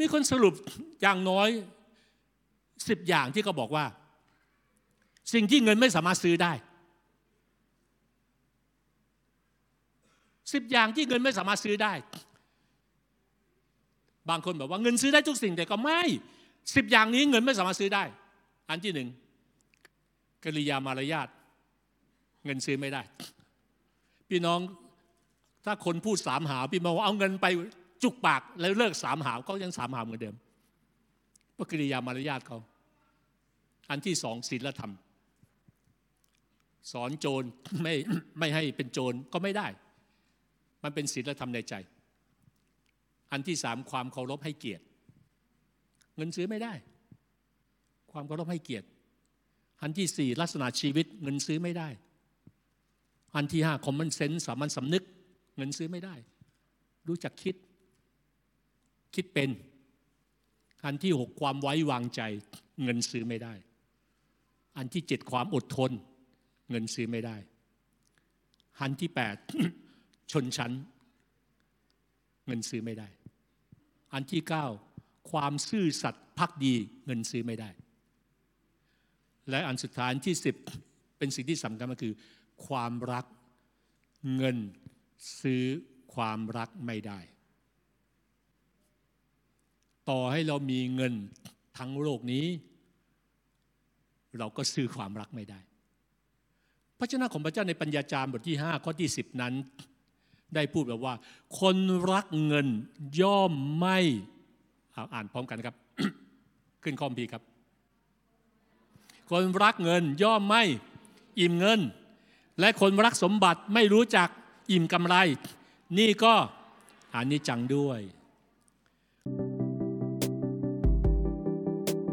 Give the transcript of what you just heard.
มีคนสรุปอย่างน้อยสิบอย่างที่เขาบอกว่า สิ่งที่เงินไม่สามารถซื้อได้สิบอย่างที่เงินไม่สามารถซื้อได้ บางคนบอกว่าเงินซื้อได้ทุกสิ่งแต่ก็ไม่สิบอย่างนี้เงินไม่สามารถซื้อได้ อันที่หนึ่งกิริยามารยาทเงินซื้อไม่ได้ พี่น้องถ้าคนพูดสามหาพี่มองว่าเอาเงินไป จุกปากแล้วเลิกสามหาวก็ยังสามหาวเหมือนเดิมพระกิริยามารยาทเขา อันที่สองศีลธรรม สอนโจรไม่ไม่ให้เป็นโจรก็ไม่ได้ มันเป็นศีลธรรมในใจ อันที่สามความเคารพให้เกียรติ เงินซื้อไม่ได้ ความเคารพให้เกียรติ อันที่สี่ลักษณะชีวิตเงินซื้อไม่ได้ อันที่ห้าคอมมอนเซนส์สามัญสำนึก เงินซื้อไม่ได้ รู้จักคิด คิดเป็นอันที่หกความไว้วางใจ เงินซื้อไม่ได้ อันที่เจ็ดความอดทน เงินซื้อไม่ได้ อันที่แปดชนชั้น เงินซื้อไม่ได้ อันที่เก้าความซื่อสัตย์พักดีเงินซื้อไม่ได้ และอันสุดท้ายที่สิบเป็นสิ่งที่สำคัญก็คือ ความรักเงินซื้อความรักไม่ได้ ต่อให้เรามีเงินทั้งโลกนี้ เราก็ซื้อความรักไม่ได้ พระเจ้าของพระเจ้าในปัญญาจารย์บทที่ 5 ข้อที่ 10 นั้น ได้พูดแบบว่า คนรักเงินย่อมไม่อ่านพร้อมกันครับ ขึ้นคอมพีครับ คนรักเงินย่อมไม่อิ่มเงิน และคนรักสมบัติไม่รู้จักอิ่มกำไร นี่ก็อันนี้จังด้วย